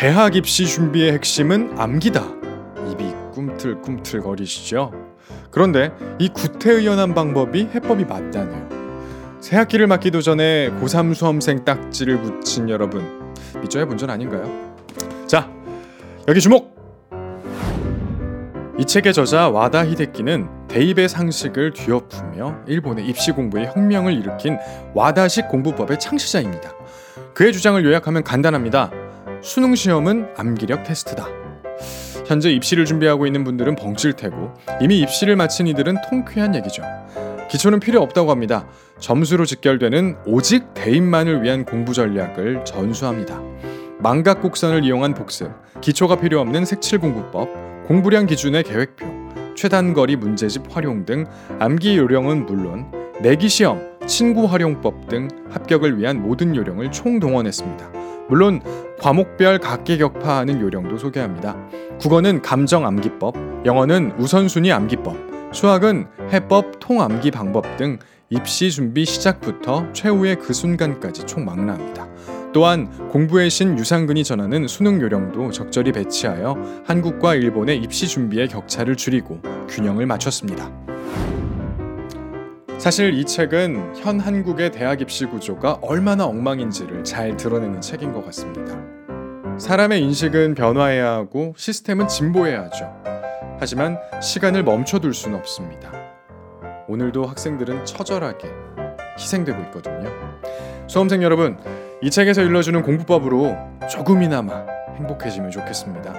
대학 입시 준비의 핵심은 암기다. 입이 꿈틀꿈틀거리시죠? 그런데 이 구태의연한 방법이 해법이 맞다네요. 새 학기를 맞기도 전에 고3 수험생 딱지를 붙인 여러분 밑줄에 본전 아닌가요? 자, 여기 주목! 이 책의 저자 와다 히데키는 대입의 상식을 뒤엎으며 일본의 입시 공부에 혁명을 일으킨 와다식 공부법의 창시자입니다. 그의 주장을 요약하면 간단합니다. 수능 시험은 암기력 테스트다. 현재 입시를 준비하고 있는 분들은 벙칠 테고 이미 입시를 마친 이들은 통쾌한 얘기죠. 기초는 필요 없다고 합니다. 점수로 직결되는 오직 대입만을 위한 공부 전략을 전수합니다. 망각 곡선을 이용한 복습, 기초가 필요 없는 색칠 공부법, 공부량 기준의 계획표, 최단거리 문제집 활용 등 암기 요령은 물론 내기 시험, 친구 활용법 등 합격을 위한 모든 요령을 총동원했습니다. 물론 과목별 각계격파하는 요령도 소개합니다. 국어는 감정 암기법, 영어는 우선순위 암기법, 수학은 해법 통암기 방법 등 입시 준비 시작부터 최후의 그 순간까지 총망라합니다. 또한 공부의 신 유상근이 전하는 수능 요령도 적절히 배치하여 한국과 일본의 입시 준비의 격차를 줄이고 균형을 맞췄습니다. 사실 이 책은 현 한국의 대학 입시 구조가 얼마나 엉망인지를 잘 드러내는 책인 것 같습니다. 사람의 인식은 변화해야 하고 시스템은 진보해야 하죠. 하지만 시간을 멈춰둘 수는 없습니다. 오늘도 학생들은 처절하게 희생되고 있거든요. 수험생 여러분, 이 책에서 일러주는 공부법으로 조금이나마 행복해지면 좋겠습니다.